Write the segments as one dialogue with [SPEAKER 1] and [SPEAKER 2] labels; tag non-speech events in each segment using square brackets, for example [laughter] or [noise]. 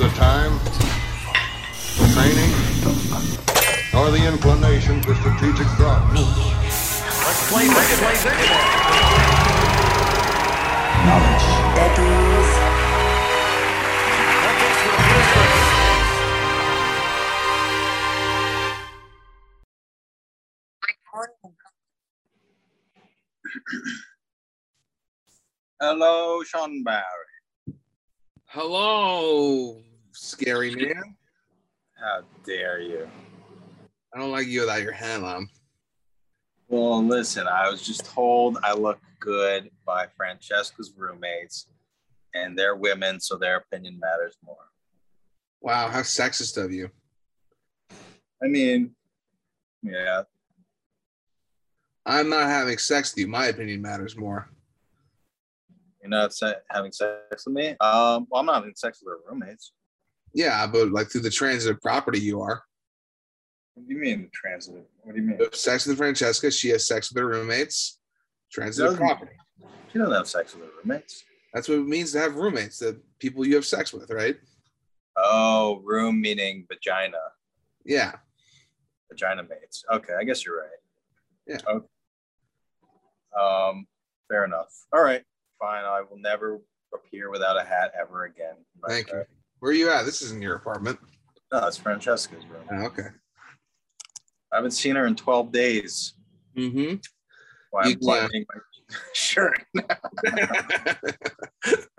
[SPEAKER 1] the time, training, nor the inclination for strategic thought.
[SPEAKER 2] Let's play this place anyway.
[SPEAKER 3] Knowledge.
[SPEAKER 4] Daddies.
[SPEAKER 5] Hello, Sean Barry.
[SPEAKER 6] Hello, scary man.
[SPEAKER 5] How dare you?
[SPEAKER 6] I don't like you without your hat on.
[SPEAKER 5] Well, listen, I was just told I look good by Francesca's roommates, and they're women, so their opinion matters more.
[SPEAKER 6] Wow, how sexist of you.
[SPEAKER 5] I mean, yeah,
[SPEAKER 6] I'm not having sex with you. My opinion matters more.
[SPEAKER 5] you're not se- having sex with me. Um, well, I'm not having sex with her roommates.
[SPEAKER 6] Yeah, but like through the transitive property, you are.
[SPEAKER 5] What do you mean transitive? What do you mean?
[SPEAKER 6] Sex with Francesca. She has sex with her roommates. Transitive
[SPEAKER 5] Doesn't-
[SPEAKER 6] property.
[SPEAKER 5] She doesn't have sex with her roommates.
[SPEAKER 6] That's what it means to have roommates, the people you have sex with, right?
[SPEAKER 5] Oh, room meaning vagina,
[SPEAKER 6] Yeah.
[SPEAKER 5] vagina mates. Okay, I guess you're right.
[SPEAKER 6] Yeah.
[SPEAKER 5] Okay. Um, fair enough. All right, fine. I will never appear without a hat ever again. But,
[SPEAKER 6] Thank you. Where are you at? This isn't your apartment.
[SPEAKER 5] No, it's Francesca's room.
[SPEAKER 6] Oh, okay.
[SPEAKER 5] I haven't seen her in 12 days.
[SPEAKER 6] Mm-hmm.
[SPEAKER 5] Why
[SPEAKER 6] You
[SPEAKER 5] I'm
[SPEAKER 6] uh,
[SPEAKER 5] my [laughs] shirt. [laughs]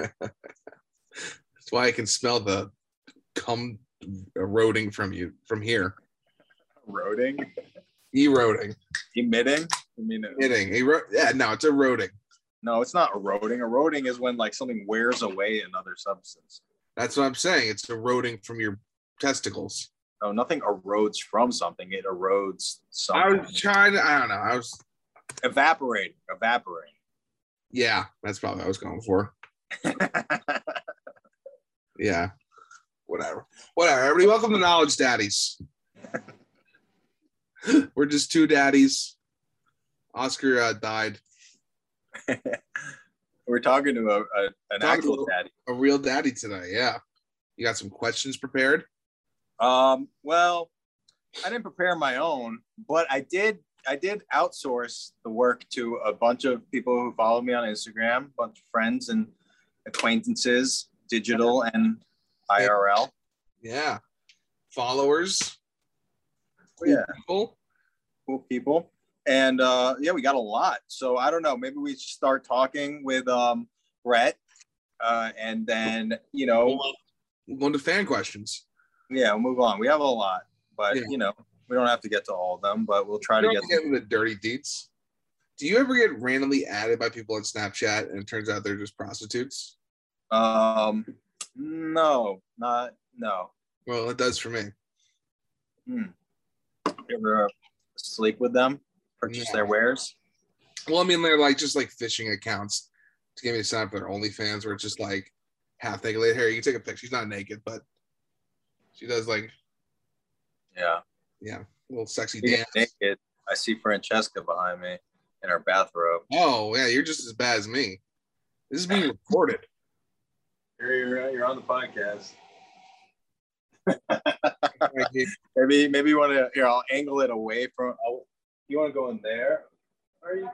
[SPEAKER 6] That's why I can smell the cum eroding from you from here.
[SPEAKER 5] Eroding?
[SPEAKER 6] Eroding.
[SPEAKER 5] Emitting? I mean,
[SPEAKER 6] Eroding. Ero- yeah, no, it's eroding.
[SPEAKER 5] no, it's not eroding. Eroding is when like something wears away another substance.
[SPEAKER 6] That's what I'm saying. It's eroding from your testicles.
[SPEAKER 5] No, nothing erodes from something. It erodes something.
[SPEAKER 6] I was trying to, I don't know. I was,
[SPEAKER 5] Evaporating. Evaporating.
[SPEAKER 6] yeah, that's probably what I was going for. Yeah. Whatever. Whatever. Everybody, welcome to Knowledge Daddies. [laughs] We're just two daddies. Oscar uh, died. [laughs]
[SPEAKER 5] We're talking to a, a an
[SPEAKER 6] Talking
[SPEAKER 5] actual daddy.
[SPEAKER 6] A real daddy tonight. Yeah. You got some questions prepared?
[SPEAKER 5] Um, well, I didn't prepare my own, but I did I did outsource the work to a bunch of people who follow me on Instagram, a bunch of friends and acquaintances, digital and IRL.
[SPEAKER 6] Yeah. Followers.
[SPEAKER 5] Yeah.
[SPEAKER 6] People.
[SPEAKER 5] Cool people. And uh yeah, we got a lot. So I don't know, maybe we should start talking with um Brett. Uh and then, you know,
[SPEAKER 6] We're going to fan questions.
[SPEAKER 5] yeah, we'll move on. We have a lot, but
[SPEAKER 6] Yeah.
[SPEAKER 5] you know, we don't have to get to all of them, but we'll try to get
[SPEAKER 6] get into the dirty deets. Do you ever get randomly added by people on Snapchat and it turns out they're just prostitutes?
[SPEAKER 5] Um, no, not no.
[SPEAKER 6] Well, it does for me.
[SPEAKER 5] You ever uh, sleep with them? Purchase
[SPEAKER 6] No.
[SPEAKER 5] their wares?
[SPEAKER 6] Well, I mean, they're like just like phishing accounts to get me to sign up for their OnlyFans, where it's just like half naked. Like, Here, you can take a pic. She's not naked, but she does like
[SPEAKER 5] Yeah.
[SPEAKER 6] yeah, little sexy
[SPEAKER 5] You
[SPEAKER 6] dance.
[SPEAKER 5] naked. I see Francesca behind me in her bathrobe.
[SPEAKER 6] Oh yeah, you're just as bad as me. This is being [laughs] recorded.
[SPEAKER 5] You're, you're, you're on the podcast. [laughs] [laughs] Maybe maybe you want to. Here, I'll angle it away from. I'll, you want to go in there? Are you?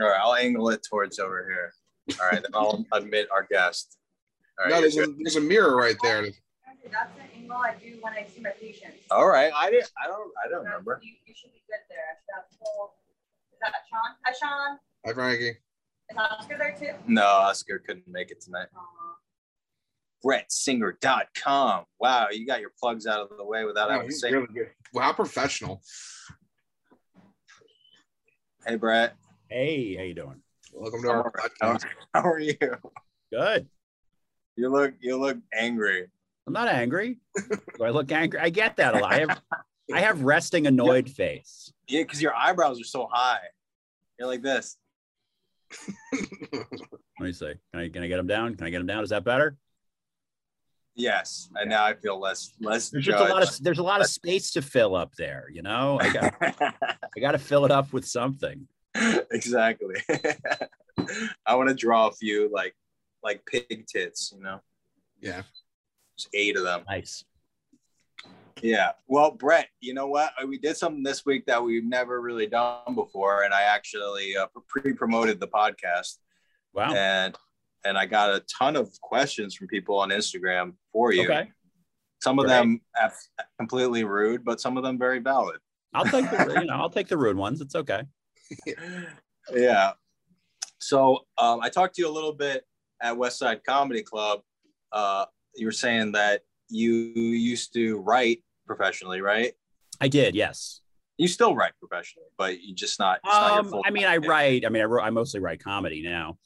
[SPEAKER 5] All right, I'll angle it towards over here. All right, then I'll [laughs] admit our guest. All
[SPEAKER 6] no, there's a, there's a mirror right there.
[SPEAKER 4] Oh, that's the angle I do when I see my patients.
[SPEAKER 5] all right. I didn't. I don't. I don't remember.
[SPEAKER 4] You, you should be good there. I should. Is that Sean? Hi, Sean.
[SPEAKER 6] Hi, Frankie.
[SPEAKER 4] Is Oscar there too?
[SPEAKER 5] No, Oscar couldn't make it tonight.
[SPEAKER 4] Aw.
[SPEAKER 5] BrettSinger.com. Wow, you got your plugs out of the way without
[SPEAKER 6] Wow,
[SPEAKER 5] having to say.
[SPEAKER 6] really good. Wow, how professional.
[SPEAKER 5] Hey, Brett.
[SPEAKER 3] Hey, how you doing?
[SPEAKER 6] Welcome to our
[SPEAKER 5] How,
[SPEAKER 6] podcast. [laughs]
[SPEAKER 5] how are you?
[SPEAKER 3] Good.
[SPEAKER 5] You look. You look angry.
[SPEAKER 3] I'm not angry. [laughs] Do I look angry? I get that a lot. I have, I have resting [laughs] annoyed face.
[SPEAKER 5] Yeah, because your eyebrows are so high. You're like this.
[SPEAKER 3] Let me see. Can I can I get them down? Can I get them down? Is that better?
[SPEAKER 5] Yes, and now I feel less less
[SPEAKER 3] There's just a lot of there's a lot of space to fill up there. You know, I got [laughs] I got to fill it up with something.
[SPEAKER 5] exactly. [laughs] I want to draw a few like like pig tits. You know.
[SPEAKER 6] Yeah.
[SPEAKER 5] There's eight of them.
[SPEAKER 3] Nice.
[SPEAKER 5] Yeah. Well, Brett, you know what? We did something this week that we've never really done before, and I actually uh, pre-promoted the podcast,
[SPEAKER 3] Wow.
[SPEAKER 5] and and I got a ton of questions from people on Instagram for you.
[SPEAKER 3] Okay.
[SPEAKER 5] Some of
[SPEAKER 3] Great.
[SPEAKER 5] them completely rude, but some of them very valid.
[SPEAKER 3] I'll take the [laughs] you know I'll take the rude ones. It's okay. [laughs]
[SPEAKER 5] yeah. So um, I talked to you a little bit at West Side Comedy Club. Uh, you were saying that you used to write professionally, right?
[SPEAKER 3] I did. Yes.
[SPEAKER 5] You still write professionally, but you just not. Not
[SPEAKER 3] Um,
[SPEAKER 5] full
[SPEAKER 3] I mean, I write. I mean, I, wrote, I mostly write comedy now,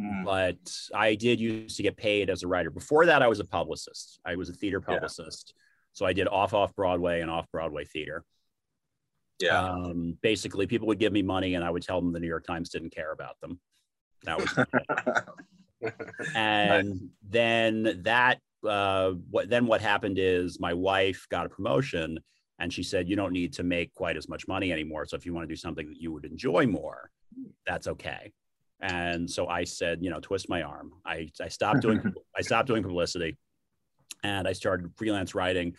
[SPEAKER 5] Mm.
[SPEAKER 3] but I did used to get paid as a writer. Before that, I was a publicist. I was a theater
[SPEAKER 5] Yeah.
[SPEAKER 3] publicist. So I did off off Broadway and off Broadway theater.
[SPEAKER 5] Yeah.
[SPEAKER 3] Um, basically, people would give me money, and I would tell them the New York Times didn't care about them. That was [laughs] and then that uh, what then what happened is my wife got a promotion and she said you don't need to make quite as much money anymore so if you want to do something that you would enjoy more that's okay and so i said you know twist my arm i, I stopped doing [laughs] i stopped doing publicity and i started freelance writing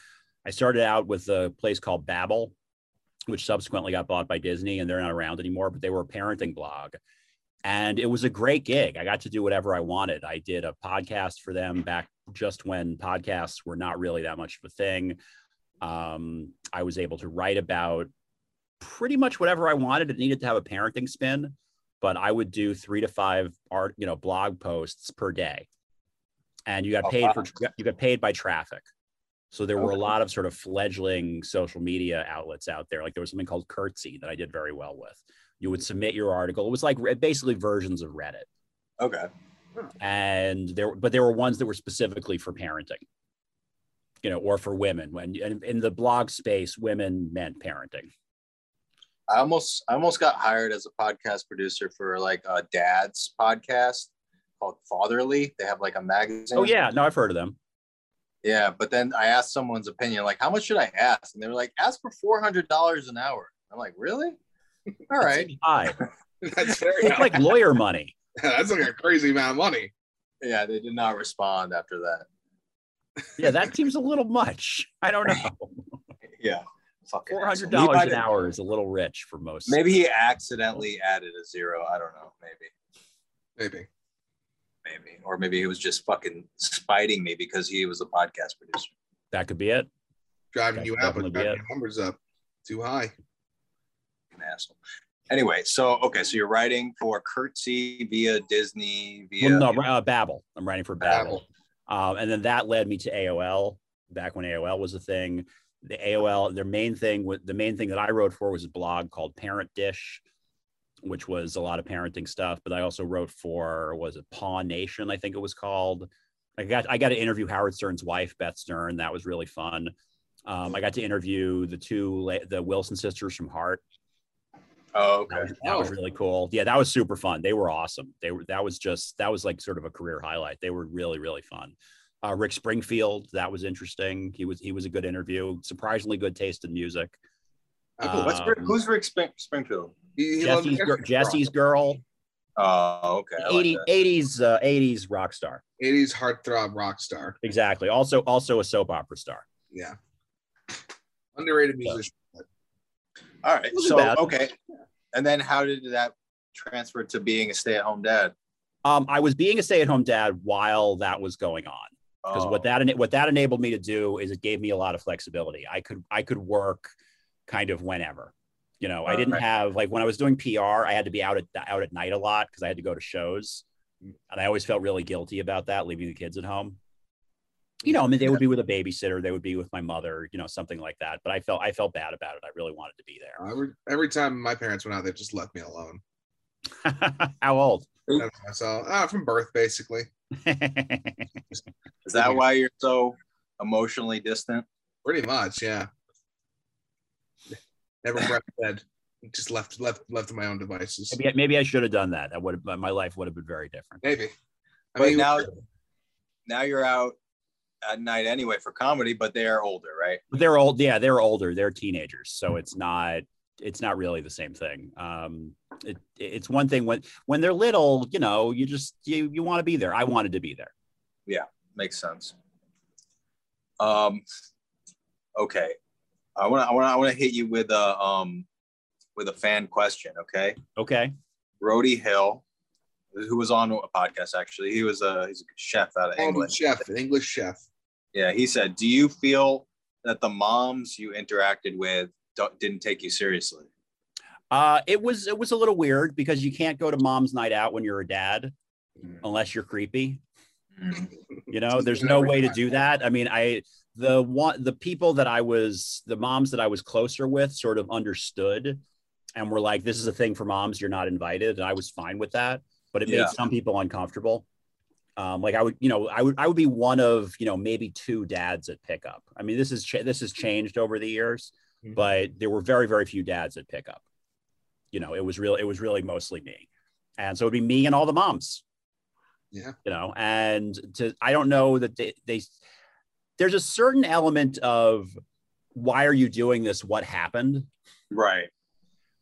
[SPEAKER 3] i started out with a place called Babble which subsequently got bought by disney and they're not around anymore but they were a parenting blog and it was a great gig. I got to do whatever I wanted. I did a podcast for them back just when podcasts were not really that much of a thing. Um, I was able to write about pretty much whatever I wanted. It needed to have a parenting spin, but I would do three to five art, you know, blog posts per day, and you got
[SPEAKER 5] Oh,
[SPEAKER 3] paid
[SPEAKER 5] wow.
[SPEAKER 3] for you got paid by traffic. So there were a lot of sort of fledgling social media outlets out there. Like there was something called Kirtsy that I did very well with. You would submit your article. It was like basically versions of Reddit
[SPEAKER 5] okay.
[SPEAKER 3] and there but there were ones that were specifically for parenting you know or for women when and in the blog space women meant parenting
[SPEAKER 5] I almost I almost got hired as a podcast producer for like a dad's podcast called Fatherly. They have like a magazine.
[SPEAKER 3] oh yeah no i've heard of them
[SPEAKER 5] Yeah, but then I asked someone's opinion, like, how much should I ask? And they were like, ask for four hundred dollars an hour. I'm like, really? [laughs] All right.
[SPEAKER 3] High. [laughs]
[SPEAKER 6] That's very
[SPEAKER 3] it's like lawyer money [laughs]
[SPEAKER 6] that's like a crazy amount of money.
[SPEAKER 5] Yeah, they did not respond after that.
[SPEAKER 3] yeah that seems a little much i don't know
[SPEAKER 5] Yeah, fucking
[SPEAKER 3] $400
[SPEAKER 5] asshole. He might
[SPEAKER 3] an hour is a little rich for most
[SPEAKER 5] Maybe he accidentally added a zero. I don't know. Maybe,
[SPEAKER 6] Maybe.
[SPEAKER 5] maybe, or maybe he was just fucking spiting me because he was a podcast producer.
[SPEAKER 3] that could be it
[SPEAKER 6] Driving
[SPEAKER 3] That
[SPEAKER 6] you
[SPEAKER 3] could
[SPEAKER 6] out, but driving your numbers up too high.
[SPEAKER 5] Fucking asshole. Anyway, so okay, so you're writing for Kirtsy via Disney via.
[SPEAKER 3] well, no uh, Babble i'm writing for Babble,
[SPEAKER 6] Babble.
[SPEAKER 3] Um, and then that led me to aol back when aol was a thing the aol their main thing with the main thing that i wrote for was a blog called parent dish which was a lot of parenting stuff but i also wrote for was it Paw nation i think it was called i got i got to interview howard stern's wife beth stern that was really fun um, i got to interview the two the wilson sisters from heart
[SPEAKER 5] Oh,
[SPEAKER 3] that
[SPEAKER 5] okay.
[SPEAKER 3] was, that was
[SPEAKER 6] Oh.
[SPEAKER 3] really cool. Yeah, that was super fun. They were awesome. They were that was just that was like sort of a career highlight. They were really really fun. Uh, Rick Springfield, that was interesting. He was he was a good interview. Surprisingly good taste in music.
[SPEAKER 5] Cool. What's
[SPEAKER 3] Um,
[SPEAKER 5] who's Rick Spring, Springfield?
[SPEAKER 6] He, he
[SPEAKER 3] Jesse's, Gir- Jesse's girl,
[SPEAKER 5] Oh, okay. I
[SPEAKER 3] 80,
[SPEAKER 5] that.
[SPEAKER 3] 80s uh, 80s rock star.
[SPEAKER 6] 80s heartthrob rock star.
[SPEAKER 3] Exactly. Also also a soap opera star.
[SPEAKER 6] Yeah. Underrated musician.
[SPEAKER 5] All right. So
[SPEAKER 3] bad.
[SPEAKER 5] okay. And then how did that transfer to being a stay-at-home dad?
[SPEAKER 3] Um, I was being a stay-at-home dad while that was going on. Because
[SPEAKER 5] Oh,
[SPEAKER 3] what that what that enabled me to do is it gave me a lot of flexibility. I could I could work kind of whenever. You know, I didn't have like when I was doing PR, I had to be out at out at night a lot because I had to go to shows, mm. and I always felt really guilty about that, leaving the kids at home. You know, I mean, they would be with a babysitter, they would be with my mother, you know, something like that. But I felt I felt bad about it. I really wanted to be there.
[SPEAKER 6] Every, every time my parents went out, they just left me alone. [laughs]
[SPEAKER 3] How old?
[SPEAKER 6] So, ah, from birth, basically. [laughs]
[SPEAKER 5] is that why you're so emotionally distant?
[SPEAKER 6] Pretty much, yeah. Never breastfed. [laughs] Just left, left, left to my own devices.
[SPEAKER 3] maybe, maybe I should have done that. That would have my life would have been very different.
[SPEAKER 6] Maybe. I
[SPEAKER 5] But
[SPEAKER 6] mean,
[SPEAKER 5] now, now you're out at night anyway for comedy, but they are older, right?
[SPEAKER 3] But they're old yeah they're older they're teenagers so it's not it's not really the same thing um it, it's one thing when when they're little you know you just you, you want to be there i wanted to be there Yeah,
[SPEAKER 5] Makes sense. Um, okay, I want to I want to I want to hit you with a um with a fan question. Okay,
[SPEAKER 3] Okay.
[SPEAKER 5] Brody Hill, who was on a podcast actually. He was a he's a chef out of
[SPEAKER 6] Oh,
[SPEAKER 5] England.
[SPEAKER 6] chef, an English chef.
[SPEAKER 5] Yeah, he said, "Do you feel that the moms you interacted with don't, didn't take you seriously?"
[SPEAKER 3] Uh, it was it was a little weird because you can't go to mom's night out when you're a dad unless you're creepy. You know, there's no way to do that. I mean, I the one the people that I was the moms that I was closer with sort of understood and were like, "This is a thing for moms. You're not invited," and I was fine with that. But it
[SPEAKER 5] Yeah.
[SPEAKER 3] made some people uncomfortable. Um, like I would, you know, I would I would be one of you know maybe two dads at pickup. I mean, this is this has changed over the years,
[SPEAKER 6] Mhm.
[SPEAKER 3] but there were very very few dads at pickup. You know, it was real. It was really mostly me, and so it'd be me and all the moms
[SPEAKER 6] Yeah.
[SPEAKER 3] you know and to i don't know that they, they there's a certain element of why are you doing this what happened
[SPEAKER 5] Right.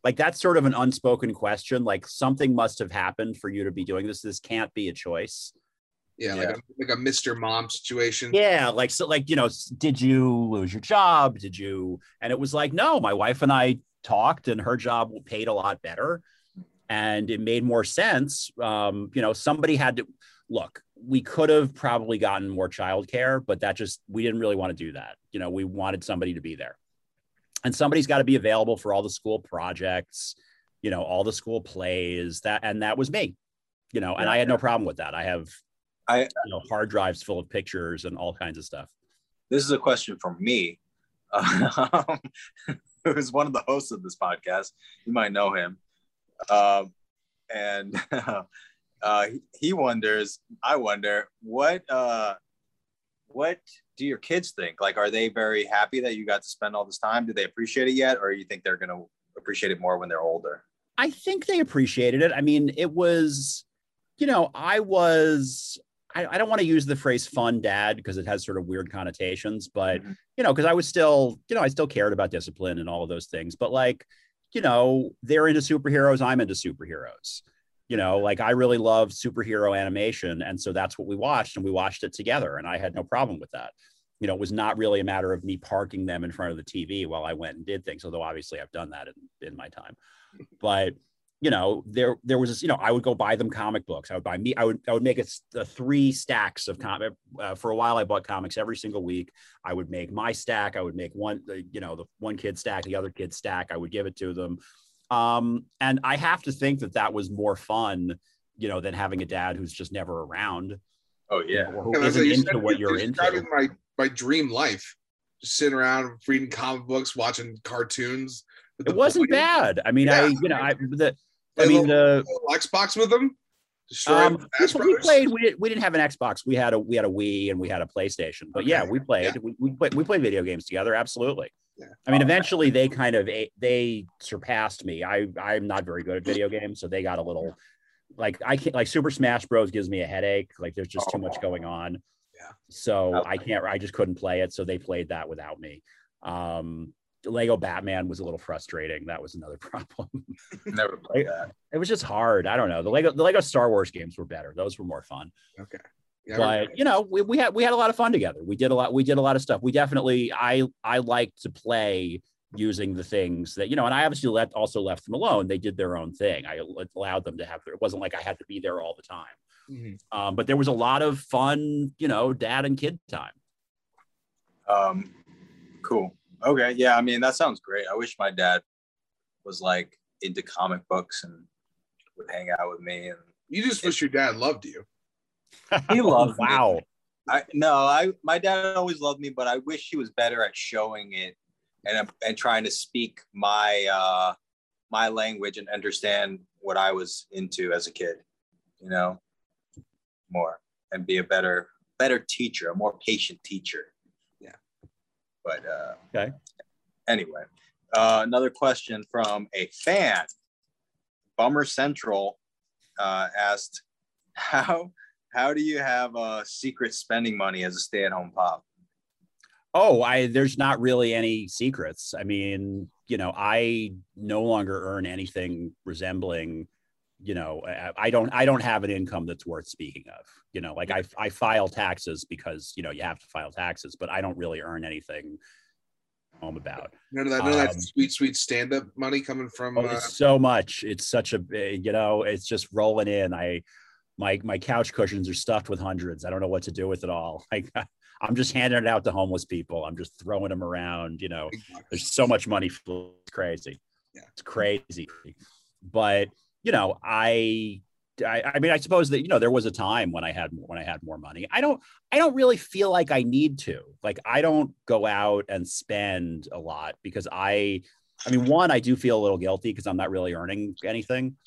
[SPEAKER 3] like that's sort of an unspoken question like something must have happened for you to be doing this this can't be a choice
[SPEAKER 6] Yeah, like a like a Mr. Mom situation.
[SPEAKER 3] yeah like so like you know did you lose your job? Did you and it was like no my wife and i talked and her job paid a lot better. And it made more sense um you know somebody had to look we could have probably gotten more childcare but that just we didn't really want to do that. You know we wanted somebody to be there. And somebody's got to be available for all the school projects you know all the school plays that and that was me you know and i had no problem with that. I have
[SPEAKER 5] I-
[SPEAKER 3] you know hard drives full of pictures and all kinds of stuff
[SPEAKER 5] This is a question from me. Um, [laughs] who's one of the hosts of this podcast. You might know him. Um, and [laughs] uh, he- he wonders, I wonder, what uh, what do your kids think? Like, are they very happy that you got to spend all this time? Do they appreciate it yet, or you think they're gonna appreciate it more when they're older?
[SPEAKER 3] I think they appreciated it. I mean, it was, you know, I was, I, I don't want to use the phrase fun dad because it has sort of weird connotations, but,
[SPEAKER 5] Mhm.
[SPEAKER 3] you know, because I was still, you know, I still cared about discipline and all of those things. But like, you know, they're into superheroes, I'm into superheroes. You know, like I really love superhero animation. And so that's what we watched and we watched it together. And I had no problem with that. You know, it was not really a matter of me parking them in front of the TV while I went and did things, although obviously I've done that in, in my time but you know there there was this, you know i would go buy them comic books. I would buy me i would i would make a, s- a three stacks of comic uh, for a while i bought comics every single week. I would make my stack i would make one the, you know the one kid stack the other kid stack i would give it to them. Um and i have to think that that was more fun you know than having a dad who's just never around
[SPEAKER 5] Oh yeah,
[SPEAKER 3] or who
[SPEAKER 6] Yeah, that's
[SPEAKER 3] isn't
[SPEAKER 6] you
[SPEAKER 3] into
[SPEAKER 6] said-
[SPEAKER 3] what you're
[SPEAKER 6] you're
[SPEAKER 3] into.
[SPEAKER 6] describing My my dream life, just sitting around reading comic books, watching cartoons.
[SPEAKER 3] it wasn't
[SPEAKER 6] boys.
[SPEAKER 3] bad. I mean i you know i the i
[SPEAKER 6] Play
[SPEAKER 3] mean the
[SPEAKER 6] little Xbox with them.
[SPEAKER 3] Um, we, we played. We, we didn't have an Xbox. We had a we had a Wii and we had a PlayStation. But yeah, we played. We, we played. We played video games together. Absolutely.
[SPEAKER 6] Yeah.
[SPEAKER 3] I mean, eventually they kind of they surpassed me. I I'm not very good at video games, so they got a little like I can't like Super Smash Bros. gives me a headache. Like there's just too much going on.
[SPEAKER 6] Yeah.
[SPEAKER 3] So I can't. I just couldn't play it. So they played that without me. Um, Lego Batman was a little frustrating. That was another [laughs] problem.
[SPEAKER 5] never played that.
[SPEAKER 3] it was just hard. I don't know. The Lego the Lego Star Wars games were better. Those were more fun.
[SPEAKER 6] Okay. Yeah,
[SPEAKER 3] But you know, we, we had we had a lot of fun together. We did a lot. We did a lot of stuff. We definitely. I I like to play using the things that you know, and I obviously left also left them alone. They did their own thing. I allowed them to have. It wasn't like I had to be there all the time.
[SPEAKER 6] Mhm.
[SPEAKER 3] Um, but there was a lot of fun, you know, dad and kid time.
[SPEAKER 5] Um, cool. Okay. Yeah. I mean, that sounds great. I wish my dad was like into comic books and would hang out with me. And
[SPEAKER 6] you just wish your dad loved you.
[SPEAKER 5] He [laughs] loved me.
[SPEAKER 3] wow.
[SPEAKER 5] I no, I my dad always loved me, but I wish he was better at showing it and and trying to speak my uh my language and understand what I was into as a kid. You know, more and be a better better teacher, a more patient teacher. But uh,
[SPEAKER 3] Okay.
[SPEAKER 5] Anyway, uh, another question from a fan. Bummer Central uh, asked, "How how do you have uh, secret spending money as a stay-at-home pop?"
[SPEAKER 3] Oh, I there's not really any secrets. I mean, you know, I no longer earn anything resembling you know, I, don't I don't have an income that's worth speaking of. You know, like I I file taxes because you know you have to file taxes, but I don't really earn anything home about.
[SPEAKER 6] None of that, none of that
[SPEAKER 3] Um,
[SPEAKER 6] sweet, sweet stand-up money coming from.
[SPEAKER 3] Oh,
[SPEAKER 6] Uh,
[SPEAKER 3] so much. It's such a you know, it's just rolling in. I my my couch cushions are stuffed with hundreds. I don't know what to do with it all. [laughs] Like I'm just handing it out to homeless people. I'm just throwing them around, you know. There's so much money. It's crazy.
[SPEAKER 6] Yeah.
[SPEAKER 3] It's crazy. But, you know, I I, I mean, I suppose that you know there was a time when I had when I had more money. I don't I don't really feel like I need to. Like I don't go out and spend a lot because I I mean, one, I do feel a little guilty because I'm not really earning anything.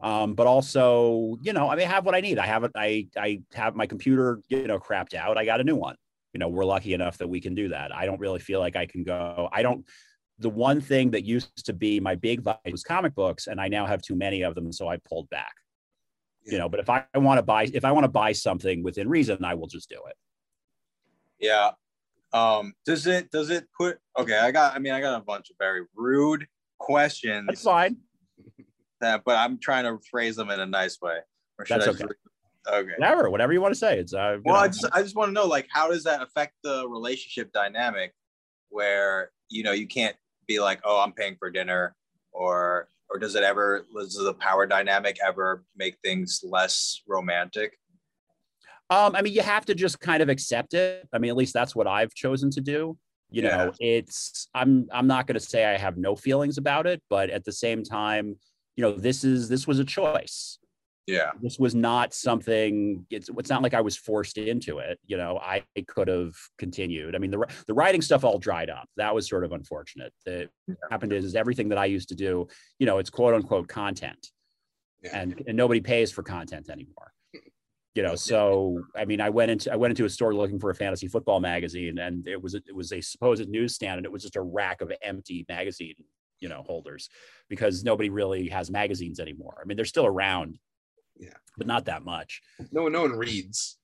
[SPEAKER 3] Um, but also, you know, I mean, I have what I need. I have. I I have my computer, you know, crapped out. I got a new one. You know, we're lucky enough that we can do that. I don't really feel like I can go. I don't. The one thing that used to be my big vice was comic books, and I now have too many of them, so I pulled back. You know, but if I want to buy, if I want to buy something within reason, I will just do it.
[SPEAKER 5] Yeah. Um, does it does it put okay, I got I mean I got a bunch of very rude questions
[SPEAKER 3] That's fine.
[SPEAKER 5] that but I'm trying to phrase them in a nice way. Or should
[SPEAKER 3] That's
[SPEAKER 5] I just- okay.
[SPEAKER 3] Whatever, whatever you want to say. It's uh,
[SPEAKER 5] Well,
[SPEAKER 3] know.
[SPEAKER 5] I just I just want to know like how does that affect the relationship dynamic where you know you can't be like, oh, I'm paying for dinner or or does it ever does the power dynamic ever make things less romantic?
[SPEAKER 3] Um, I mean, you have to just kind of accept it. I mean, at least that's what I've chosen to do. You
[SPEAKER 5] Yeah.
[SPEAKER 3] know, it's I'm I'm not going to say I have no feelings about it, but at the same time, you know, this is this was a choice.
[SPEAKER 5] Yeah.
[SPEAKER 3] This was not something. It's it's not like I was forced into it. You know, I could have continued. I mean, the the writing stuff all dried up. That was sort of unfortunate. The happened is, is everything that I used to do. You know, it's quote unquote content
[SPEAKER 6] Yeah.
[SPEAKER 3] and, and nobody pays for content anymore you know so i mean i went into i went into a store looking for a fantasy football magazine and it was it was a supposed newsstand and it was just a rack of empty magazine you know holders because nobody really has magazines anymore i mean they're still around
[SPEAKER 6] Yeah.
[SPEAKER 3] but not that much.
[SPEAKER 6] No one, no one reads.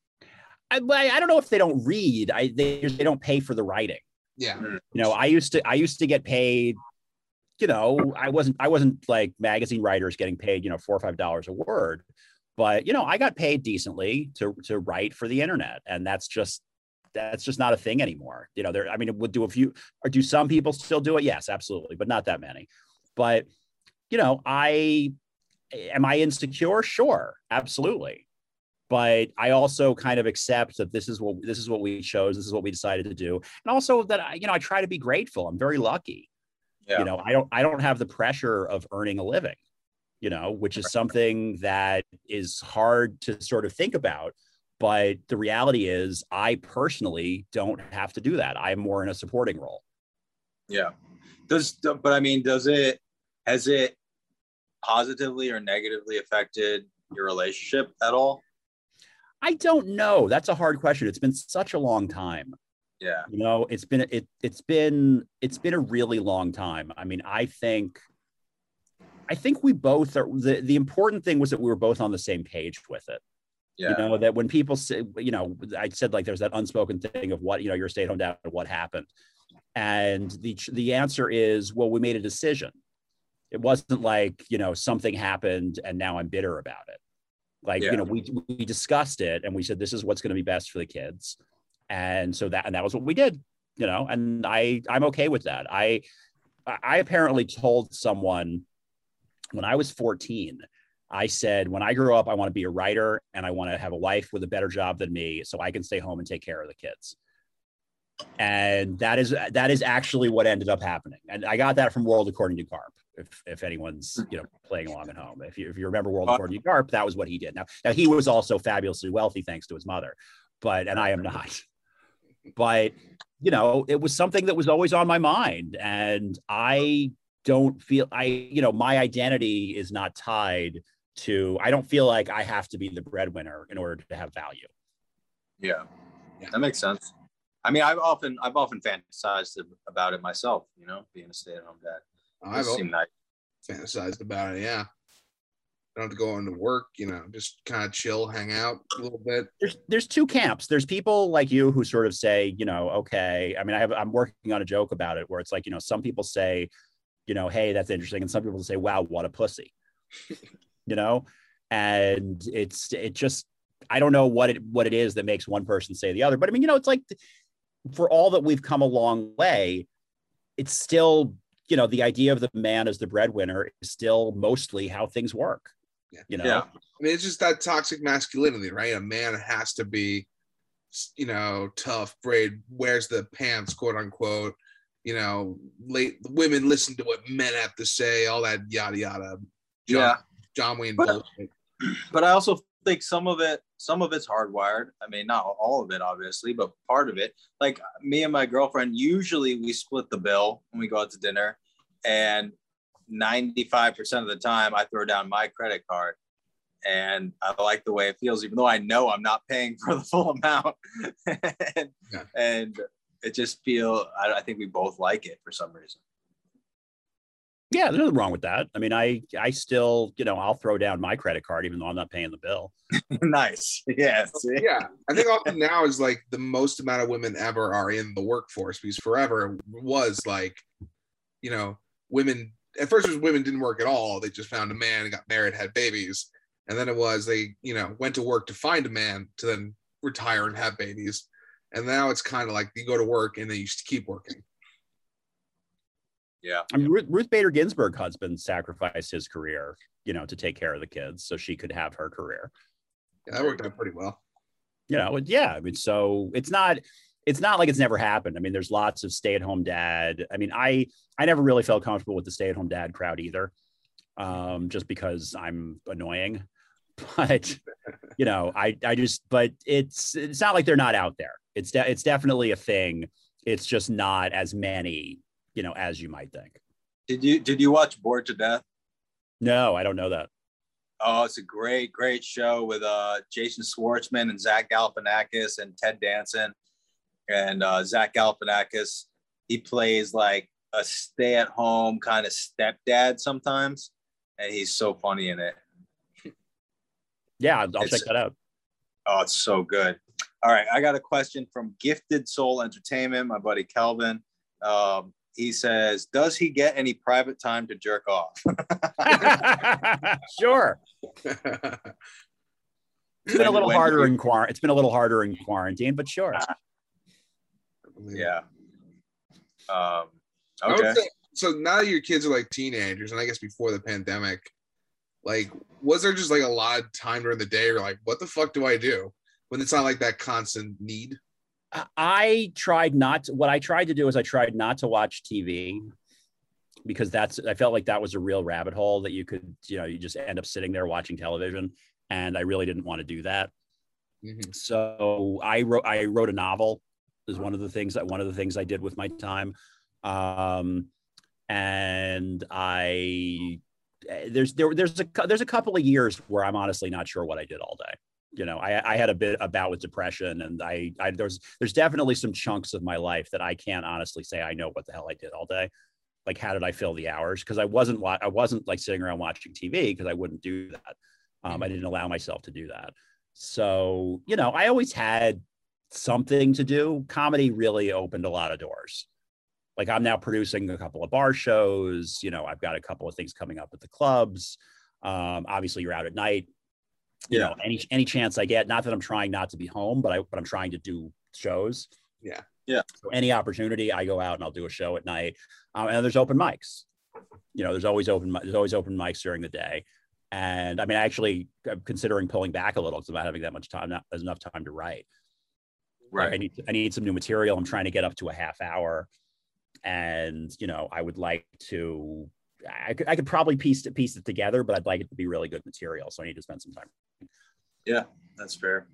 [SPEAKER 3] i, I I don't know if they don't read. I they, they don't pay for the writing.
[SPEAKER 6] Yeah,
[SPEAKER 3] you know i used to i used to get paid you know i wasn't i wasn't like magazine writers getting paid you know four or five dollars a word but you know i got paid decently to to write for the internet and that's just that's just not a thing anymore. You know there i mean it would do a few or do some people still do it? Yes absolutely but not that many. But you know i am i insecure? Sure absolutely. But i also kind of accept that this is what this is what we chose this is what we decided to do. And also that I, you know i try to be grateful. I'm very lucky.
[SPEAKER 5] Yeah.
[SPEAKER 3] you know i don't i don't have the pressure of earning a living you know which is something that is hard to sort of think about. But the reality is i personally don't have to do that. I'm more in a supporting role.
[SPEAKER 5] Yeah. Does but I mean, does it has it positively or negatively affected your relationship at all?
[SPEAKER 3] i don't know. That's a hard question. It's been such a long time.
[SPEAKER 5] Yeah.
[SPEAKER 3] you know it's been it, it's been it's been a really long time. I mean i think i think we both are the, the important thing was that we were both on the same page with it.
[SPEAKER 5] Yeah.
[SPEAKER 3] you know that when people say you know i said like there's that unspoken thing of what you know you're stay-at-home dad what happened. And the the answer is well we made a decision it wasn't like you know something happened and now i'm bitter about it. Like
[SPEAKER 5] Yeah.
[SPEAKER 3] you know we we discussed it and we said this is what's going to be best for the kids. And so that and that was what we did you know and i i'm okay with that. I i apparently told someone when i was 14 i said when i grow up i want to be a writer and i want to have a wife with a better job than me so i can stay home and take care of the kids. And that is that is actually what ended up happening. And i got that from world according to garp if, if anyone's mm. you know playing along at home if you, if you remember world according to garp that was what he did now now he was also fabulously wealthy thanks to his mother but and i am not but you know it was something that was always on my mind and i don't feel i you know my identity is not tied to i don't feel like i have to be the breadwinner in order to have value
[SPEAKER 5] Yeah.
[SPEAKER 6] Yeah.
[SPEAKER 5] That makes sense. I mean, I've often I've often fantasized about it myself, you know, being a stay-at-home dad. It
[SPEAKER 6] I've
[SPEAKER 5] does seem nice.
[SPEAKER 6] fantasized about it. Yeah, don't have to go into work. You know, just kind of chill, hang out a little bit.
[SPEAKER 3] there's there's two camps. There's people like you who sort of say, you know, okay. I mean, I have I'm working on a joke about it where it's like, you know, some people say, you know, hey, that's interesting, and some people say, wow, what a pussy. [laughs] you know, and it's it just I don't know what it what it is that makes one person say the other, but I mean, you know, it's like for all that we've come a long way, it's still you know the idea of the man as the breadwinner is still mostly how things work.
[SPEAKER 6] Yeah.
[SPEAKER 3] You know,
[SPEAKER 5] Yeah.
[SPEAKER 6] I mean, it's just that toxic masculinity, right? A man has to be, you know, tough, brave, wears the pants, quote unquote. You know, late women listen to what men have to say, all that yada yada. John,
[SPEAKER 5] Yeah.
[SPEAKER 6] John Wayne
[SPEAKER 5] But-
[SPEAKER 6] bullshit. [clears throat]
[SPEAKER 5] but I also think some of it, some of it's hardwired. I mean, not all of it, obviously, but part of it. Like me and my girlfriend, usually we split the bill when we go out to dinner, and 95% of the time I throw down my credit card. And I like the way it feels, even though I know I'm not paying for the full amount. [laughs] and,
[SPEAKER 6] Yeah.
[SPEAKER 5] and it just feel I, I think we both like it for some reason.
[SPEAKER 3] Yeah, there's nothing wrong with that. I mean, I I still you know I'll throw down my credit card even though I'm not paying the bill. [laughs]
[SPEAKER 5] nice. Yeah. [laughs]
[SPEAKER 6] Yeah, I think often now is like the most amount of women ever are in the workforce because forever was like, you know, women at first it was women didn't work at all. They just found a man got married, had babies, and then it was they you know went to work to find a man to then retire and have babies, and now it's kind of like you go to work and then you just keep working.
[SPEAKER 5] Yeah.
[SPEAKER 3] I mean, Ruth, Ruth Bader Ginsburg husband sacrificed his career, you know, to take care of the kids so she could have her career.
[SPEAKER 6] Yeah, that worked out pretty well.
[SPEAKER 3] You know, yeah. I mean, so it's not it's not like it's never happened. I mean, there's lots of stay-at-home dad. I mean, I I never really felt comfortable with the stay-at-home dad crowd either, um, just because I'm annoying. [laughs] But you know, I I just but it's it's not like they're not out there. It's de- it's definitely a thing. It's just not as many, you know, as you might think.
[SPEAKER 5] Did you did you watch Bored to Death?
[SPEAKER 3] No, I don't know that.
[SPEAKER 5] Oh, it's a great, great show with uh, Jason Schwartzman and Zach Galifianakis and Ted Danson. And uh, Zach Galifianakis, he plays like a stay-at-home kind of stepdad sometimes, and he's so funny in it.
[SPEAKER 3] Yeah, I'll
[SPEAKER 5] It's-
[SPEAKER 3] check that out.
[SPEAKER 5] Oh, it's so good. All right, I got a question from Gifted Soul Entertainment, my buddy Kelvin. Um, he says, "Does he get any private time to jerk off?" [laughs]
[SPEAKER 3] sure. It's been a little harder in quarantine. It's been a little harder in quarantine, but sure.
[SPEAKER 5] Yeah. Um, okay.
[SPEAKER 6] say- so now your kids are like teenagers, and I guess before the pandemic, like, was there just like a lot of time during the day? You're like, what the fuck do I do when it's not like that constant need?
[SPEAKER 3] I tried not to, what I tried to do is I tried not to watch TV because that's I felt like that was a real rabbit hole that you could, you know, you just end up sitting there watching television. And I really didn't want to do that.
[SPEAKER 6] Mhm.
[SPEAKER 3] So I wrote I wrote a novel is one of the things that one of the things I did with my time. Um, and I there's there there's a there's a couple of years where I'm honestly not sure what I did all day. You know, I, I had a bit a bout with depression, and I, I there's there's definitely some chunks of my life that I can't honestly say I know what the hell I did all day. Like, how did I fill the hours? Because I wasn't wa- I wasn't like sitting around watching TV because I wouldn't do that. Um, I didn't allow myself to do that. So you know, I always had something to do. Comedy really opened a lot of doors. Like I'm now producing a couple of bar shows. You know, I've got a couple of things coming up at the clubs. Um, obviously, you're out at night. You
[SPEAKER 5] Yeah.
[SPEAKER 3] know, any any chance I get. Not that I'm trying not to be home, but I but I'm trying to do shows.
[SPEAKER 6] Yeah.
[SPEAKER 5] Yeah.
[SPEAKER 3] So any opportunity, I go out and I'll do a show at night. Um, and there's open mics. You know, there's always open mi- there's always open mics during the day. And I mean, I actually I'm considering pulling back a little because I'm not having that much time, not as enough time to write. Like, I need I need some new material. I'm trying to get up to a half hour, and you know I would like to. I could I could probably piece it piece it together, but I'd like it to be really good material. So I need to spend some time.
[SPEAKER 5] Yeah, that's fair.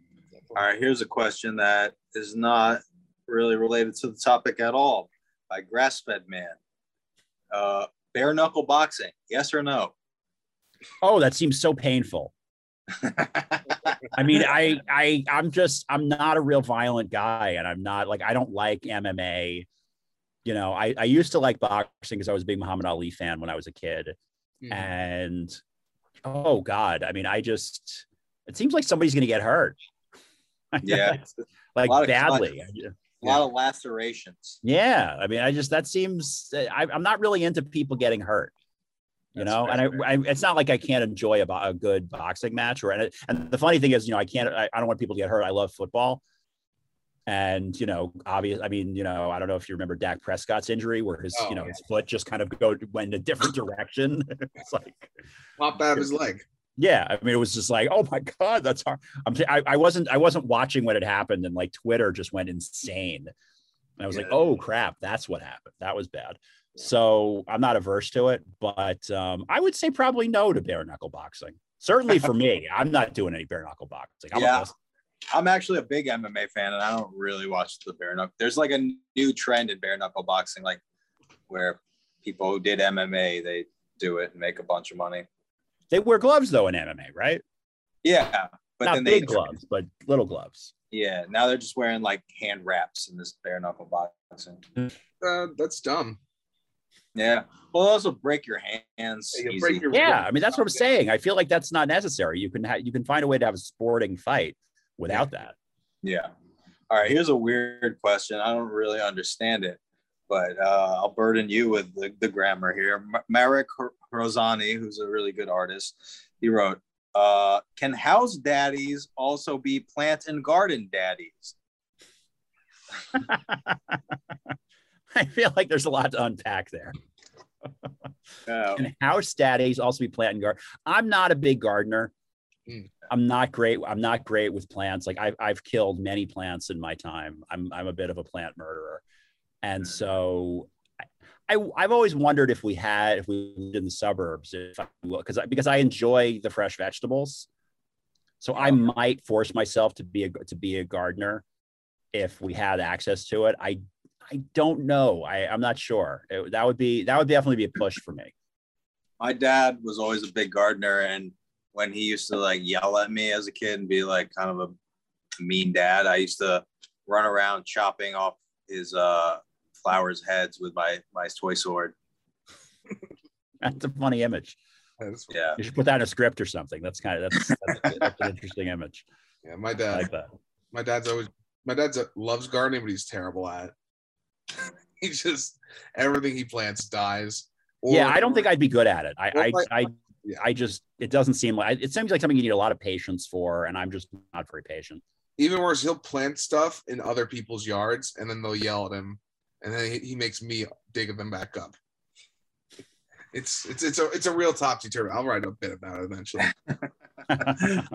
[SPEAKER 5] All right, here's a question that is not really related to the topic at all by Grassfed Man. Uh, bare knuckle boxing, yes or no?
[SPEAKER 3] Oh, that seems so painful. [laughs] I mean, I I I'm just I'm not a real violent guy, and I'm not like I don't like MMA. You know, I I used to like boxing because I was a big Muhammad Ali fan when I was a kid,
[SPEAKER 6] Mhm.
[SPEAKER 3] and oh god, I mean, I just it seems like somebody's gonna get hurt. [laughs]
[SPEAKER 5] Yeah,
[SPEAKER 3] like badly.
[SPEAKER 5] a lot of lacerations.
[SPEAKER 3] Yeah, I mean, I just that seems I, I'm not really into people getting hurt. you
[SPEAKER 5] That's
[SPEAKER 3] know and. I, I it's not like i can't enjoy a, a good boxing match or and, it, and the funny thing is you know i can't I, I don't want people to get hurt i love football and you know obvious i mean you know i don't know if you remember dak prescott's injury where his
[SPEAKER 6] Oh,
[SPEAKER 3] you know
[SPEAKER 6] yeah.
[SPEAKER 3] his foot just kind of go went in a different [laughs] direction [laughs] it's like
[SPEAKER 6] Popped out of his leg.
[SPEAKER 3] Yeah i mean it was just like oh my god that's hard i'm I, I wasn't i wasn't watching what had happened and like twitter just went insane and i was like oh crap that's what happened that was bad so i'm not averse to it but um i would say probably no to bare knuckle boxing certainly for [laughs] me i'm not doing any bare knuckle boxing I'm
[SPEAKER 5] Yeah. I'm actually a big MMA fan, and I don't really watch the bare knuckle. There's like a new trend in bare knuckle boxing, like where people who did MMA they do it and make a bunch of money.
[SPEAKER 3] They wear gloves though in mma right
[SPEAKER 5] Yeah, but
[SPEAKER 3] not
[SPEAKER 5] then
[SPEAKER 3] big
[SPEAKER 5] they
[SPEAKER 3] gloves but little gloves
[SPEAKER 5] Yeah, now they're just wearing like hand wraps in this bare knuckle boxing.
[SPEAKER 6] Uh, that's dumb.
[SPEAKER 5] Yeah, well, also break your hands.
[SPEAKER 6] You break your-
[SPEAKER 3] yeah i mean that's what i'm saying i feel like that's not necessary you can have you can find a way to have a sporting fight without that
[SPEAKER 5] Yeah. All right. Here's a weird question. I don't really understand it, but uh, I'll burden you with the, the grammar here. M- Marek Hor- Rosani, who's a really good artist, he wrote, uh, "Can house daddies also be plant and garden daddies?" [laughs]
[SPEAKER 3] i feel like there's a lot to unpack there [laughs]
[SPEAKER 5] Uh,
[SPEAKER 3] and house daddies also be plant and garden. I'm not a big gardener.
[SPEAKER 6] Mm.
[SPEAKER 3] I'm not great. I'm not great with plants. Like I've I've killed many plants in my time. I'm I'm a bit of a plant murderer, and so I, I I've always wondered if we had if we lived in the suburbs if because because I enjoy the fresh vegetables, so I might force myself to be a to be a gardener if we had access to it. I I don't know. I I'm not sure. It- that would be that would definitely be a push for me.
[SPEAKER 5] my dad was always a big gardener, and when he used to like yell at me as a kid and be like kind of a mean dad, I used to run around chopping off his uh, flowers' heads with my my toy sword. [laughs]
[SPEAKER 3] That's a funny image.
[SPEAKER 6] That's-
[SPEAKER 5] Yeah.
[SPEAKER 3] You should put that in a script or something. That's kind of that's, that's, [laughs] that's an interesting image.
[SPEAKER 6] yeah, my
[SPEAKER 3] I
[SPEAKER 6] dad.
[SPEAKER 3] like that.
[SPEAKER 6] my dad's always my dad's a, loves gardening, but he's terrible at. it. [laughs] he just everything he plants dies.
[SPEAKER 3] yeah, I don't think I'd be good at it. I I
[SPEAKER 6] like-
[SPEAKER 3] I,
[SPEAKER 6] Yeah.
[SPEAKER 3] I just it doesn't seem like it seems like something you need a lot of patience for, and I'm just not very patient.
[SPEAKER 6] even worse. He'll plant stuff in other people's yards, and then they'll yell at him, and then he, he makes me dig them back up. It's it's it's a it's a real topsy turvy. I'll write a bit about it eventually. [laughs] [laughs]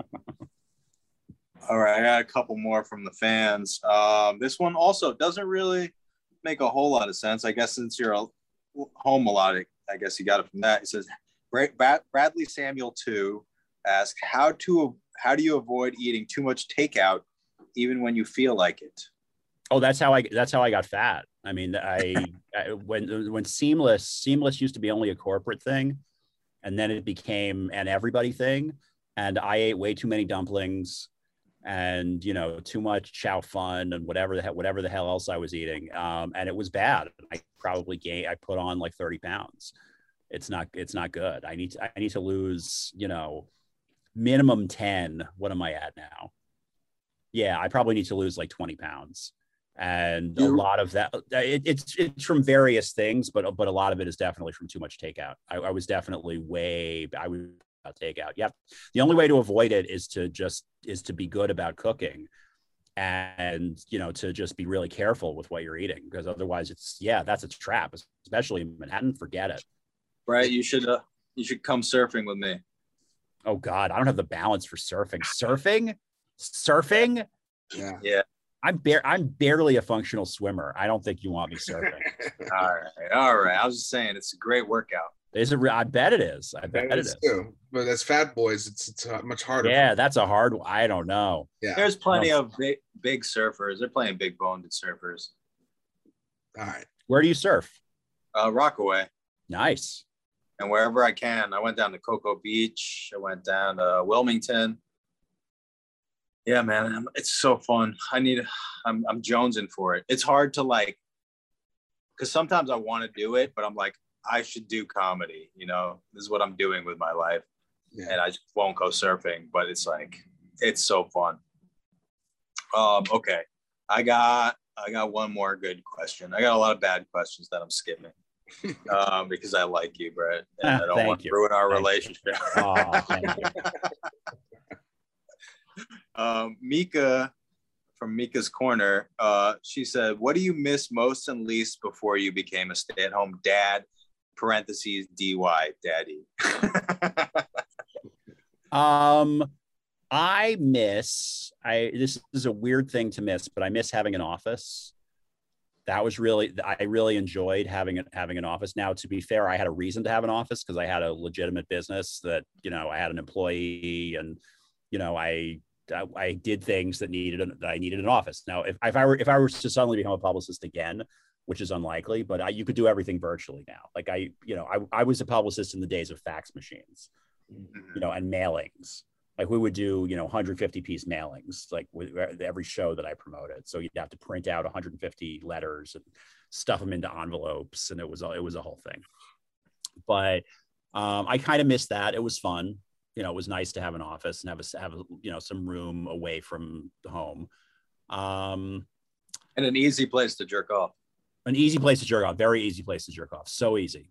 [SPEAKER 5] All right, I got a couple more from the fans. Um, this one also doesn't really make a whole lot of sense. I guess since you're a home melodic, I guess you got it from that. It says Brad- Bradley Samuel two asks how to how do you avoid eating too much takeout even when you feel like it?
[SPEAKER 3] oh, that's how I that's how I got fat. I mean, I, I when when seamless seamless used to be only a corporate thing, and then it became an everybody thing, and I ate way too many dumplings. and you know too much chow fun and whatever the hell whatever the hell else I was eating. Um, and it was bad. I probably gained I put on like 30 pounds. It's not it's not good. I need to, I need to lose you know minimum 10 what am I at now? Yeah I probably need to lose like 20 pounds and a lot of that it, it's it's from various things but but a lot of it is definitely from too much takeout. I, I was definitely way I was about takeout. Yeah the only way to avoid it is to just is to be good about cooking and you know to just be really careful with what you're eating because otherwise it's yeah that's a trap especially in manhattan. Forget it.
[SPEAKER 5] Right? You should uh, you should come surfing with me.
[SPEAKER 3] oh god i don't have the balance for surfing. Surfing? Surfing?
[SPEAKER 6] Yeah. Yeah.
[SPEAKER 3] I'm bare i'm barely a functional swimmer i don't think you want me surfing [laughs]
[SPEAKER 5] All right, all right. I was just saying it's a great workout.
[SPEAKER 3] is it re- i bet it is i bet
[SPEAKER 6] That
[SPEAKER 3] it
[SPEAKER 6] is
[SPEAKER 3] is
[SPEAKER 6] too. But as fat boys, it's it's much harder.
[SPEAKER 3] yeah that's a hard one. i don't know
[SPEAKER 6] Yeah.
[SPEAKER 5] There's plenty of big big surfers. They're playing big boned surfers.
[SPEAKER 6] All right.
[SPEAKER 3] where do you surf
[SPEAKER 5] Uh, Rockaway.
[SPEAKER 3] nice
[SPEAKER 5] and wherever I can. I went down to Cocoa Beach. I went down to Wilmington. Yeah, man, it's so fun. I need, I'm, I'm jonesing for it. It's hard to like, because sometimes I want to do it, but I'm like, I should do comedy. You know, this is what I'm doing with my life,
[SPEAKER 6] Yeah.
[SPEAKER 5] and I just won't go surfing. But it's like, it's so fun. Um, okay, I got, I got one more good question. I got a lot of bad questions that I'm skipping. [laughs] um, because I like you, Brett, and
[SPEAKER 3] Ah,
[SPEAKER 5] I don't want to
[SPEAKER 3] you.
[SPEAKER 5] ruin our
[SPEAKER 3] Thank you.
[SPEAKER 5] relationship.
[SPEAKER 3] Oh, thank you. [laughs]
[SPEAKER 5] um, Mika from Mika's Corner, uh, she said, "What do you miss most and least before you became a stay-at-home dad?" Parentheses DY daddy. [laughs]
[SPEAKER 3] Um, I miss. I this is a weird thing to miss, but I miss having an office. That was really. I really enjoyed having it having an office. Now, to be fair, I had a reason to have an office because I had a legitimate business that you know I had an employee, and you know I. I, I did things that needed an, that I needed an office. Now, if, if I were if I were to suddenly become a publicist again, which is unlikely, but I, you could do everything virtually now. Like I, you know, I, I was a publicist in the days of fax machines you know, and mailings. Like we would do, you know, 150 piece mailings, like with every show that I promoted. So you'd have to print out 150 letters and stuff them into envelopes, and it was it was a whole thing. But um, I kind of missed that. It was fun. You know, it was nice to have an office and have a have a, you know some room away from home. Um,
[SPEAKER 5] and an easy place to jerk off.
[SPEAKER 3] an easy place to jerk off. Very easy place to jerk off. So easy.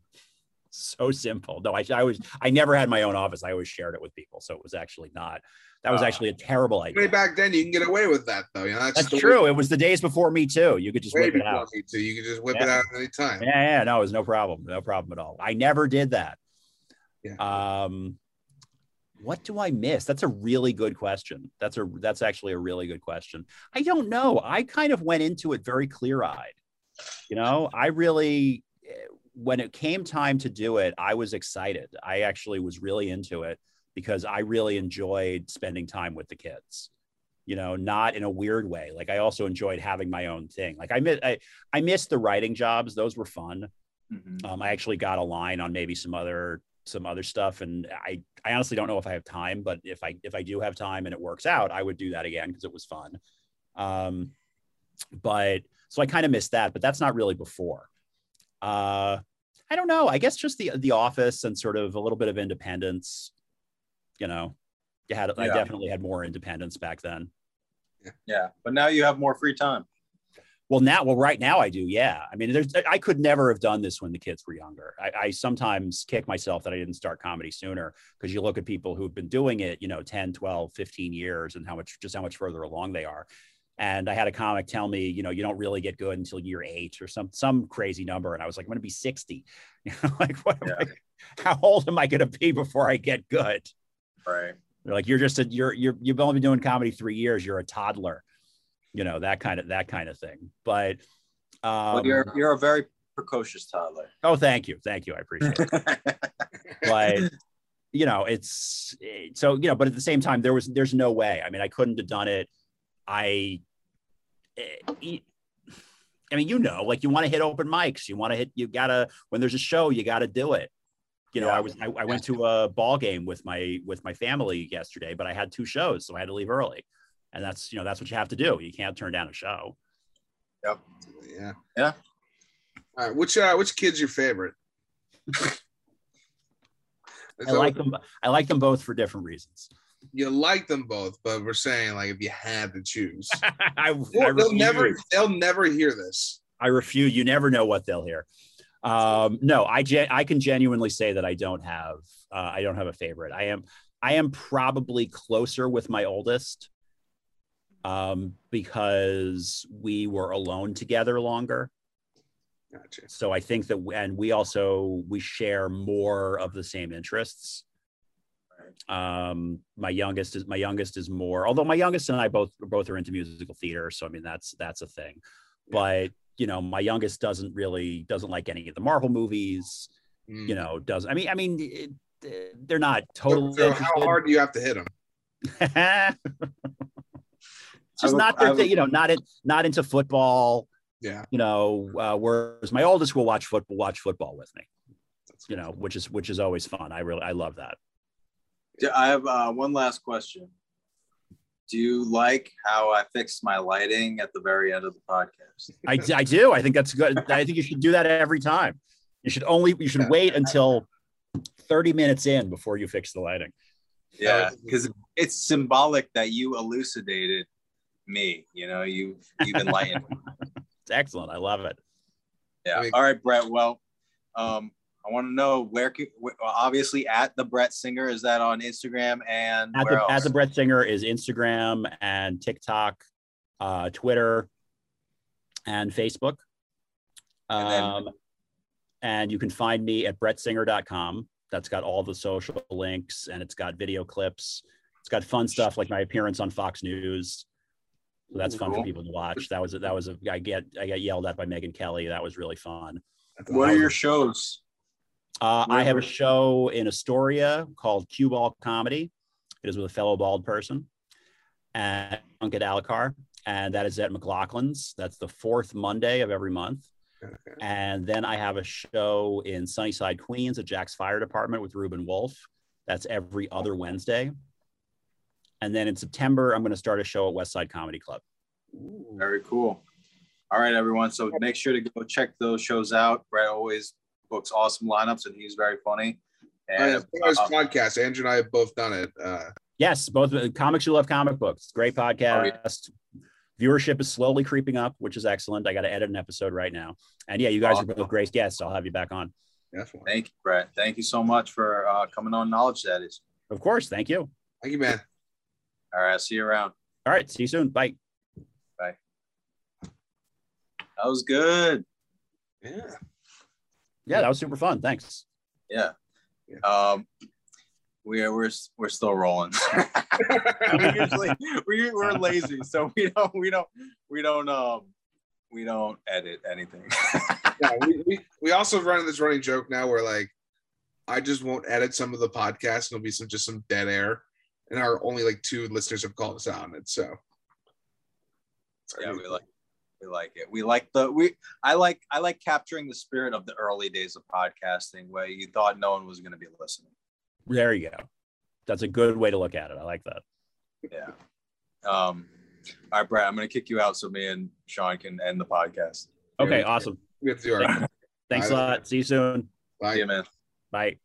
[SPEAKER 3] So simple. No, I, I was I never had my own office. I always shared it with people. So it was actually not. That was
[SPEAKER 5] Ah.
[SPEAKER 3] actually a terrible idea.
[SPEAKER 6] Way back then, you can get away with that though. You know, that's,
[SPEAKER 3] That's true. It was the days before me too. You could just
[SPEAKER 6] Way, way
[SPEAKER 3] whip it out.
[SPEAKER 6] me too. You can just whip it
[SPEAKER 3] Yeah.
[SPEAKER 6] out at any time.
[SPEAKER 3] Yeah, yeah, no, it was no problem. No problem at all. I never did that.
[SPEAKER 6] Yeah.
[SPEAKER 3] Um, what do I miss? That's a really good question. That's a that's actually a really good question. I don't know. I kind of went into it very clear eyed. You know, I really eh, when it came time to do it, I was excited. I actually was really into it because I really enjoyed spending time with the kids. You know, not in a weird way. Like I also enjoyed having my own thing. Like I miss I, I missed the writing jobs; those were fun.
[SPEAKER 5] Mhm.
[SPEAKER 3] Um, I actually got a line on maybe some other some other stuff, and I I honestly don't know if I have time, but if I if I do have time and it works out, I would do that again because it was fun. Um, but so I kind of missed that, but that's not really before. Uh, I don't know. I guess just the the office and sort of a little bit of independence. You know, you had I definitely had more independence back then.
[SPEAKER 5] Yeah, but now you have more free time.
[SPEAKER 3] Well, now, well, right now I do. Yeah. I mean, there's, I could never have done this when the kids were younger. I, I sometimes kick myself that I didn't start comedy sooner because you look at people who've been doing it, you know, 10, 12, 15 years and how much, just how much further along they are. And I had a comic tell me, you know, you don't really get good until year eight or some, some crazy number. And I was like, I'm going to be 60. [laughs] You know, like, what,
[SPEAKER 5] Yeah.
[SPEAKER 3] I- how old am I going to be before I get good?
[SPEAKER 5] Right.
[SPEAKER 3] They're like, you're just a, you're, you're, you've only been doing comedy three years. You're a toddler, you know, that kind of, that kind of thing. But, um,
[SPEAKER 5] well, you're you're a very precocious toddler.
[SPEAKER 3] Oh, thank you, thank you. I appreciate it. [laughs] but you know, it's it- so you know, but at the same time, there was there's no way. I mean, I couldn't have done it. I, eh, I mean, you know, like you want to hit open mics, you want to hit, you gotta when there's a show, you gotta do it. You know,
[SPEAKER 5] Yeah.
[SPEAKER 3] I was I, I went to a ball game with my with my family yesterday, but I had two shows, so I had to leave early, and that's you know that's what you have to do. You can't turn down a show. Yep.
[SPEAKER 6] Yeah.
[SPEAKER 5] Yeah.
[SPEAKER 6] All right. Which uh which kid's your favorite? [laughs]
[SPEAKER 3] I like them. I like them both for different reasons.
[SPEAKER 6] You like them both, but we're saying like if you had to choose. [laughs]
[SPEAKER 3] I, I
[SPEAKER 6] they'll never they'll never hear this.
[SPEAKER 3] I refuse. You never know what they'll hear. Um, no, I gen- I can genuinely say that I don't have uh, I don't have a favorite. I am I am probably closer with my oldest um, because we were alone together longer.
[SPEAKER 6] Gotcha.
[SPEAKER 3] So I think that and we also we share more of the same interests. Um, my youngest is my youngest is more although my youngest and I both both are into musical theater, so I mean that's that's a thing. But you know, my youngest doesn't really doesn't like any of the Marvel movies.
[SPEAKER 6] Mm.
[SPEAKER 3] You know, does I mean I mean it, they're not totally.
[SPEAKER 6] so how hard do you have to hit them? [laughs]
[SPEAKER 3] It's
[SPEAKER 5] I
[SPEAKER 3] just
[SPEAKER 5] would-
[SPEAKER 3] not
[SPEAKER 5] I
[SPEAKER 3] their thing,
[SPEAKER 5] would-
[SPEAKER 3] you know, not in, not into football.
[SPEAKER 6] Yeah.
[SPEAKER 3] You know, uh, whereas my oldest will watch football, watch football with me. You know, which is which is always fun. I really I love that.
[SPEAKER 5] I have uh, one last question. Do you like how I fixed my lighting at the very end of the podcast?
[SPEAKER 3] I, I do. I think that's good. I think you should do that every time. You should only you should wait until 30 minutes in before you fix the lighting.
[SPEAKER 5] Yeah, because it's symbolic that you elucidated me. You know, you've you've enlightened. me. [laughs]
[SPEAKER 3] It's excellent. I love it.
[SPEAKER 5] Yeah.
[SPEAKER 6] I mean-
[SPEAKER 5] All right, Brett. Well, Um, I want to know where, can, wh- obviously, at the Brett Singer. Is that on Instagram and
[SPEAKER 3] At
[SPEAKER 5] where
[SPEAKER 3] the,
[SPEAKER 5] else?
[SPEAKER 3] at the Brett Singer is Instagram and TikTok, uh, Twitter, and Facebook.
[SPEAKER 5] And then-
[SPEAKER 3] Um, and you can find me at brettsinger.com. That's got all the social links and it's got video clips. It's got fun stuff like my appearance on Fox News. So that's fun for people to watch. That was that was a I get I got yelled at by Megyn Kelly. That was really fun.
[SPEAKER 5] What are your shows?
[SPEAKER 3] Uh, I have a show in Astoria called Cue Ball Comedy. It is with a fellow bald person and Uncle Alacar. And that is at McLaughlin's. That's the fourth Monday of every month.
[SPEAKER 6] Okay.
[SPEAKER 3] And then I have a show in Sunnyside, Queens at Jack's Fire Department with Ruben Wolf. That's every other Wednesday. And then in September, I'm going to start a show at West Side Comedy Club.
[SPEAKER 6] Ooh.
[SPEAKER 5] Very cool. All right, everyone. So make sure to go check those shows out. Brett always books awesome lineups, and he's very funny.
[SPEAKER 6] And
[SPEAKER 5] And
[SPEAKER 6] as far as
[SPEAKER 5] uh,
[SPEAKER 6] podcast, Andrew and I have both done it. Uh,
[SPEAKER 3] Yes, both uh, comics who love comic books. Great
[SPEAKER 5] Oh,
[SPEAKER 3] podcast. Viewership is slowly creeping up, which is excellent. I got to edit an episode right now. And yeah, you guys are both great guests. I'll have you back on.
[SPEAKER 6] definitely.
[SPEAKER 5] thank you, Brett. Thank you so much for uh, coming on Knowledge Daddies.
[SPEAKER 3] Of course. Thank you.
[SPEAKER 6] Thank you, man.
[SPEAKER 5] All right, I'll see you around.
[SPEAKER 3] All right. See you soon. Bye. Bye.
[SPEAKER 5] That was good.
[SPEAKER 6] Yeah.
[SPEAKER 3] Yeah, that was super fun. Thanks.
[SPEAKER 5] Yeah.
[SPEAKER 6] Yeah.
[SPEAKER 5] Um, we are we're we're still rolling. [laughs] we usually we we're lazy, so we don't we don't we don't um we don't edit anything. [laughs]
[SPEAKER 6] yeah, we, we, we also run this running joke now where like I just won't edit some of the podcasts and it'll be some just some dead air. And our only like two listeners have called us out on it. So
[SPEAKER 5] yeah, we like we like it. We like the we I like I like capturing the spirit of the early days of podcasting where you thought no one was going to be listening.
[SPEAKER 3] There you go. That's a good way to look at it. I like that.
[SPEAKER 5] Yeah. Um. All right, Brad. I'm going to kick you out so me and Sean can end the podcast.
[SPEAKER 3] Okay.
[SPEAKER 6] Yeah.
[SPEAKER 3] Awesome.
[SPEAKER 6] we have to do our
[SPEAKER 3] Thanks a lot. See you soon.
[SPEAKER 6] bye.
[SPEAKER 5] See you, man.
[SPEAKER 3] Bye.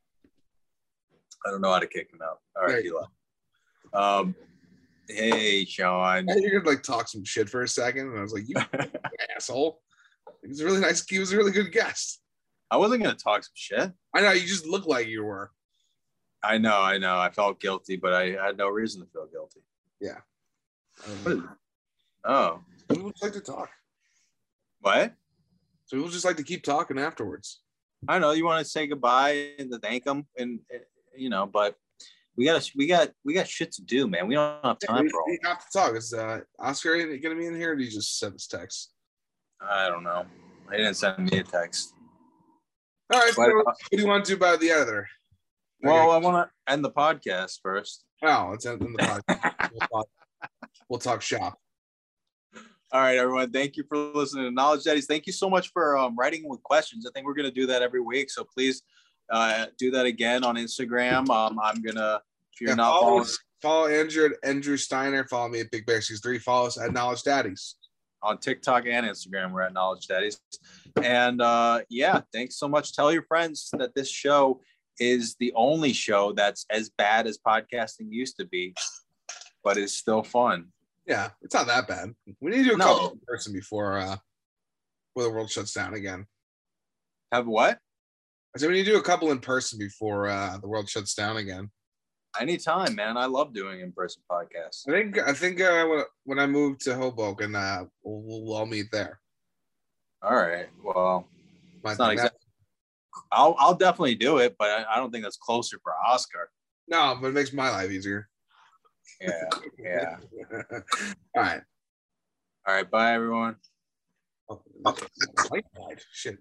[SPEAKER 5] I don't know how to kick him out. All right,
[SPEAKER 6] Right.
[SPEAKER 5] Um. Hey, Sean.
[SPEAKER 6] I figured like talk some shit for a second, and I was like, "You [laughs] asshole!" He was a really nice. He was a really good guest.
[SPEAKER 5] I wasn't to talk some shit.
[SPEAKER 6] I know you just look like you were.
[SPEAKER 5] I know, I know. I felt guilty, but I had no reason to feel guilty.
[SPEAKER 6] Um,
[SPEAKER 5] Oh,
[SPEAKER 6] people just like to talk,
[SPEAKER 5] what?
[SPEAKER 6] so people just like to keep talking afterwards.
[SPEAKER 5] I know you want to say goodbye and to thank them, and uh, you know, but we got we got we got shit to do, man. We don't have time
[SPEAKER 6] we,
[SPEAKER 5] for all.
[SPEAKER 6] we have to talk. Is uh, Oscar gonna be in here? Or did he just send us text?
[SPEAKER 5] I don't know. He didn't send me a text.
[SPEAKER 6] All right. So what do you want to do about the editor?
[SPEAKER 5] Well, I want to end the podcast first.
[SPEAKER 6] Oh, it's in the podcast. we'll, talk, we'll talk shop.
[SPEAKER 5] All right, everyone. Thank you for listening to Knowledge Daddies. Thank you so much for um, writing with questions. I think we're going to do that every week. So please uh, do that again on Instagram. Um, I'm to, if you're
[SPEAKER 6] Yeah,
[SPEAKER 5] not
[SPEAKER 6] follow,
[SPEAKER 5] following,
[SPEAKER 6] follow Andrew Andrew Steiner. Follow me at Big Bear Seas Three. Follow us at Knowledge Daddies.
[SPEAKER 5] on TikTok and Instagram, we're at Knowledge Daddies. And uh, yeah, thanks so much. Tell your friends that this show is the only show that's as bad as podcasting used to be, but is still fun.
[SPEAKER 6] Yeah, it's not that bad. We need to do a
[SPEAKER 5] No.
[SPEAKER 6] couple in person before uh, before the world shuts down again.
[SPEAKER 5] Have what?
[SPEAKER 6] I said we need to do a couple in person before uh, the world shuts down again.
[SPEAKER 5] Anytime, man. I love doing in-person podcasts.
[SPEAKER 6] I think I think uh, when, I move to Hoboken, uh, we'll, we'll all meet there.
[SPEAKER 5] All right. Well, it's not exactly. I'll I'll definitely do it, but I, I don't think that's closer for Oscar.
[SPEAKER 6] No, but it makes my life easier.
[SPEAKER 5] Yeah. [laughs] Yeah.
[SPEAKER 6] all right.
[SPEAKER 5] All right. Bye, everyone.
[SPEAKER 6] Oh. Shit.